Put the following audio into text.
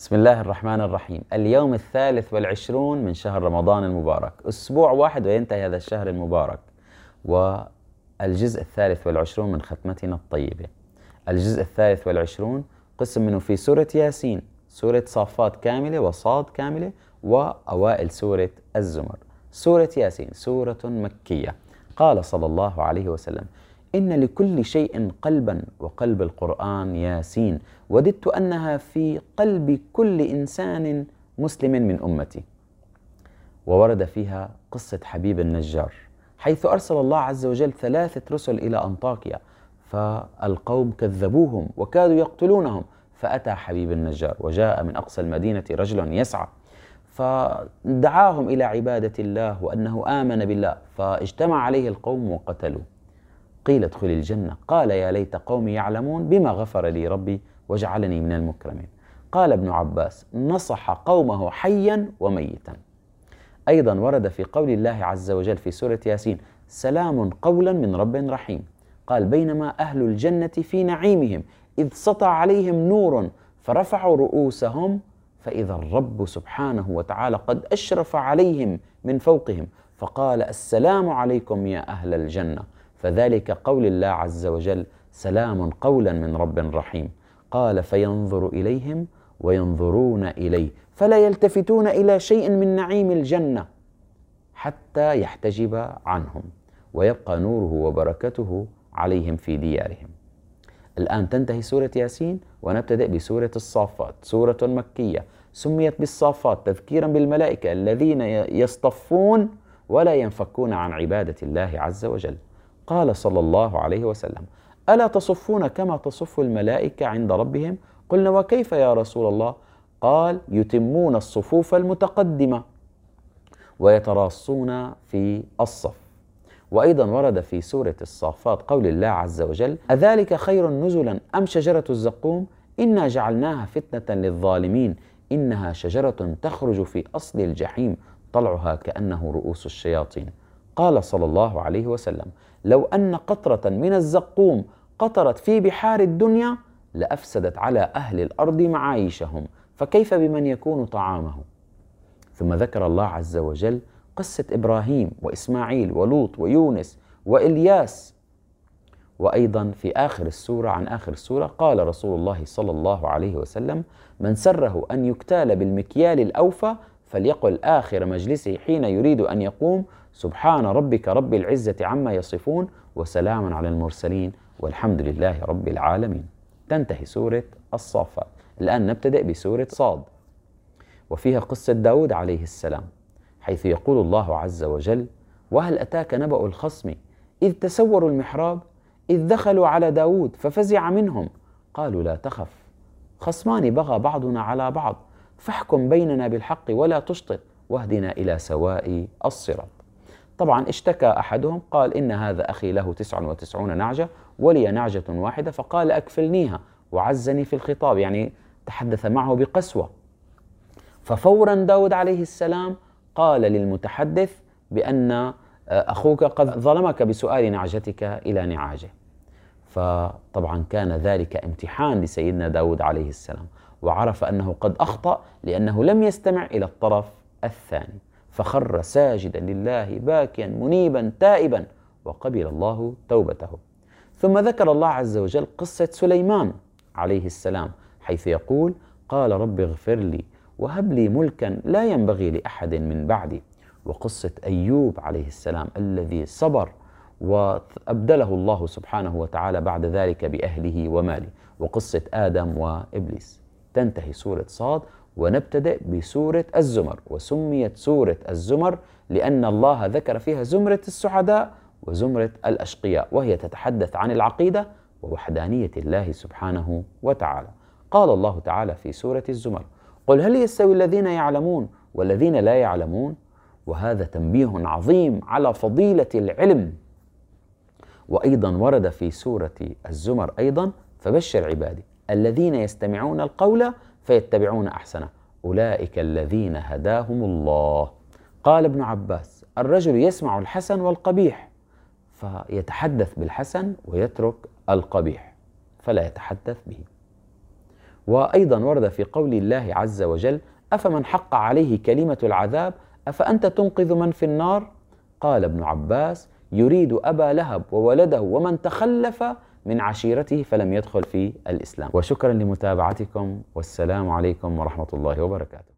بسم الله الرحمن الرحيم. اليوم الثالث والعشرون من شهر رمضان المبارك. أسبوع واحد وينتهي هذا الشهر المبارك. والجزء الثالث والعشرون من ختمتنا الطيبة. الجزء الثالث والعشرون قسم منه في سورة ياسين. سورة صافات كاملة وصاد كاملة وأوائل سورة الزمر. سورة ياسين سورة مكية. قال صلى الله عليه وسلم إن لكل شيء قلبا وقلب القرآن ياسين وددت أنها في قلب كل إنسان مسلم من أمتي. وورد فيها قصة حبيب النجار حيث أرسل الله عز وجل ثلاثة رسل إلى أنطاكيا فالقوم كذبوهم وكادوا يقتلونهم فأتى حبيب النجار وجاء من أقصى المدينة رجل يسعى فدعاهم إلى عبادة الله وأنه آمن بالله فاجتمع عليه القوم وقتلوه. قيل ادخل الجنة. قال يا ليت قومي يعلمون بما غفر لي ربي وجعلني من المكرمين. قال ابن عباس نصح قومه حيا وميتا. أيضا ورد في قول الله عز وجل في سورة ياسين سلام قولا من رب رحيم. قال بينما أهل الجنة في نعيمهم إذ سطع عليهم نور فرفعوا رؤوسهم فإذا الرب سبحانه وتعالى قد أشرف عليهم من فوقهم. فقال السلام عليكم يا أهل الجنة. فذلك قول الله عز وجل سلام قولا من رب رحيم قال فينظر إليهم وينظرون إليه فلا يلتفتون إلى شيء من نعيم الجنة حتى يحتجب عنهم ويبقى نوره وبركته عليهم في ديارهم الآن تنتهي سورة ياسين ونبتدئ بسورة الصافات سورة مكية. سميت بالصافات تذكيرا بالملائكة الذين يصطفون ولا ينفكون عن عبادة الله عز وجل. قال صلى الله عليه وسلم ألا تصفون كما تصف الملائكة عند ربهم؟ قلنا وكيف يا رسول الله؟ قال يتمون الصفوف المتقدمة ويتراصون في الصف. وأيضا ورد في سورة الصافات قول الله عز وجل أذلك خير نزلا أم شجرة الزقوم؟ إنا جعلناها فتنة للظالمين إنها شجرة تخرج في أصل الجحيم طلعها كأنه رؤوس الشياطين. قال صلى الله عليه وسلم لو أن قطرة من الزقوم قطرت في بحار الدنيا لأفسدت على أهل الأرض معايشهم فكيف بمن يكون طعامه؟ ثم ذكر الله عز وجل قصة إبراهيم وإسماعيل ولوط ويونس وإلياس. وأيضا في آخر السورة عن آخر السورة قال رسول الله صلى الله عليه وسلم من سره أن يكتال بالمكيال الأوفى فليقل آخر مجلسه حين يريد أن يقوم سبحان ربك رب العزة عما يصفون وسلام على المرسلين والحمد لله رب العالمين. تنتهي سورة الصافات. الآن نبتدأ بسورة صاد. وفيها قصة داود عليه السلام حيث يقول الله عز وجل وهل أتاك نبأ الخصم؟ إذ تسوروا المحراب إذ دخلوا على داود ففزع منهم. قالوا لا تخف خصمان بغى بعضنا على بعض فاحكم بيننا بالحق ولا تشطط واهدنا إلى سواء الصراط. طبعا اشتكى أحدهم قال إن هذا أخي له تسع وتسعون نعجة ولي نعجة واحدة فقال أكفلنيها وعزني في الخطاب يعني تحدث معه بقسوة. ففورا داود عليه السلام قال للمتحدث بأن آه، أخوك قد ظلمك بسؤال نعجتك إلى نعاجه. فطبعا كان ذلك امتحان لسيدنا داود عليه السلام. وعرف أنه قد أخطأ لأنه لم يستمع إلى الطرف الثاني. فخر ساجدا لله باكيا منيبا تائبا وقبل الله توبته. ثم ذكر الله عز وجل قصة سليمان عليه السلام حيث يقول قال رب اغفر لي وهب لي ملكا لا ينبغي لأحد من بعدي. وقصة أيوب عليه السلام الذي صبر وأبدله الله سبحانه وتعالى بعد ذلك بأهله وماله. وقصة آدم وإبليس. تنتهي سورة صاد ونبتدئ بسورة الزمر وسميت سورة الزمر لأن الله ذكر فيها زمرة السعداء وزمرة الأشقياء وهي تتحدث عن العقيدة ووحدانية الله سبحانه وتعالى. قال الله تعالى في سورة الزمر قل هل يستوي الذين يعلمون والذين لا يعلمون؟ وهذا تنبيه عظيم على فضيلة العلم. وأيضا ورد في سورة الزمر أيضا فبشر عبادي. الذين يستمعون القول فيتبعون أحسنه. أولئك الذين هداهم الله. قال ابن عباس الرجل يسمع الحسن والقبيح فيتحدث بالحسن ويترك القبيح فلا يتحدث به. وأيضا ورد في قول الله عز وجل أفمن حق عليه كلمة العذاب أفأنت تنقذ من في النار؟ قال ابن عباس يريد أبا لهب وولده ومن تخلف من عشيرته فلم يدخل في الإسلام. وشكرا لمتابعتكم والسلام عليكم ورحمة الله وبركاته.